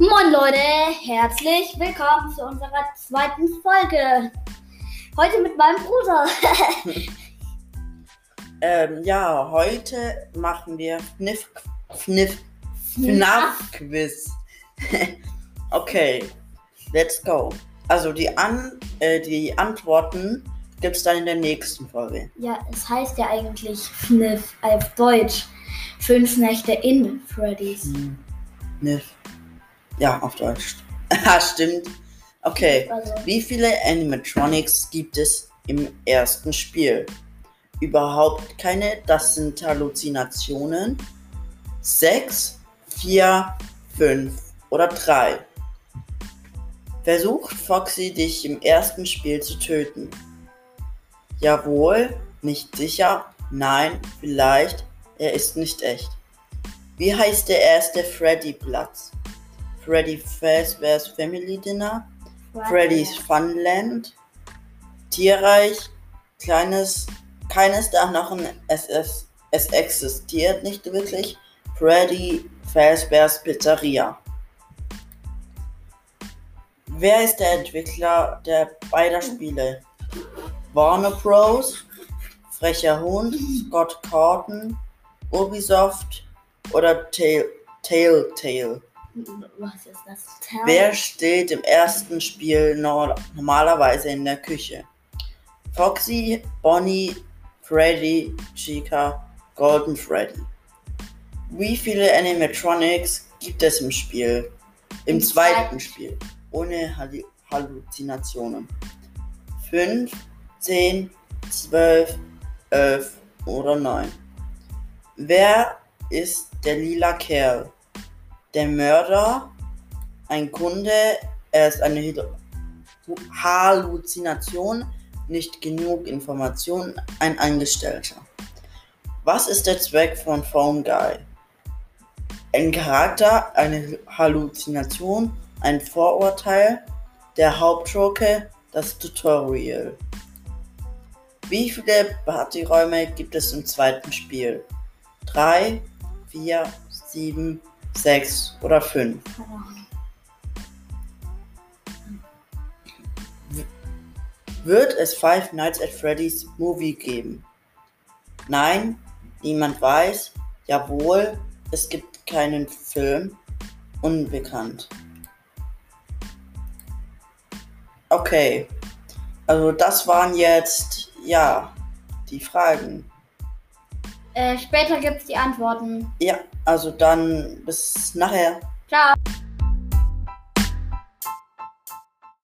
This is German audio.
Moin Leute, herzlich willkommen zu unserer zweiten Folge. Heute mit meinem Bruder. Ähm, ja, heute machen wir FNIF, FNIF, FNAF Quiz. okay, let's go. Also die, An äh, die Antworten gibt es dann in der nächsten Folge. Ja, es heißt ja eigentlich FNIF auf Deutsch. Fünf Nächte in Freddy's. Hm. FNIF. Ja, auf Deutsch. Ah, stimmt. Okay. Also, Wie viele Animatronics gibt es im ersten Spiel? Überhaupt keine, das sind Halluzinationen. Sechs, vier, fünf oder drei. Versucht Foxy dich im ersten Spiel zu töten. Jawohl, nicht sicher, nein, vielleicht, er ist nicht echt. Wie heißt der erste Freddy-Platz? Freddy Fazbear's Family Dinner? Freddy's Funland, Tierreich, kleines, keines der anderen, es, es, es existiert nicht wirklich, Freddy Fazbear's Pizzeria. Wer ist der Entwickler der beider Spiele? Warner Bros., Frecher Hund, Scott Cawthon, Ubisoft oder Telltale? Was ist das? Tell- Wer steht im ersten Spiel nor normalerweise in der Küche? Foxy, Bonnie, Freddy, Chica, Golden Freddy. Wie viele Animatronics gibt es im Spiel? Im Im zweiten Spiel. Ohne Hallu- Halluzinationen. 5, 10, 12, 11 oder 9. Wer ist der lila Kerl? Der Mörder, ein Kunde, er ist eine Halluzination, nicht genug Information, ein Angestellter. Was ist der Zweck von Phone Guy? Ein Charakter, eine Halluzination, ein Vorurteil, der Hauptschurke, das Tutorial. Wie viele Partyräume gibt es im zweiten Spiel? 3, 4, 7, 6 oder 5? Keine Ahnung. Wird es Five Nights at Freddy's Movie geben? Nein, niemand weiß. Jawohl, es gibt keinen Film. Unbekannt. Okay, also das waren jetzt, ja, die Fragen. Äh, später gibt es die Antworten. Ja, also dann bis nachher. Ciao.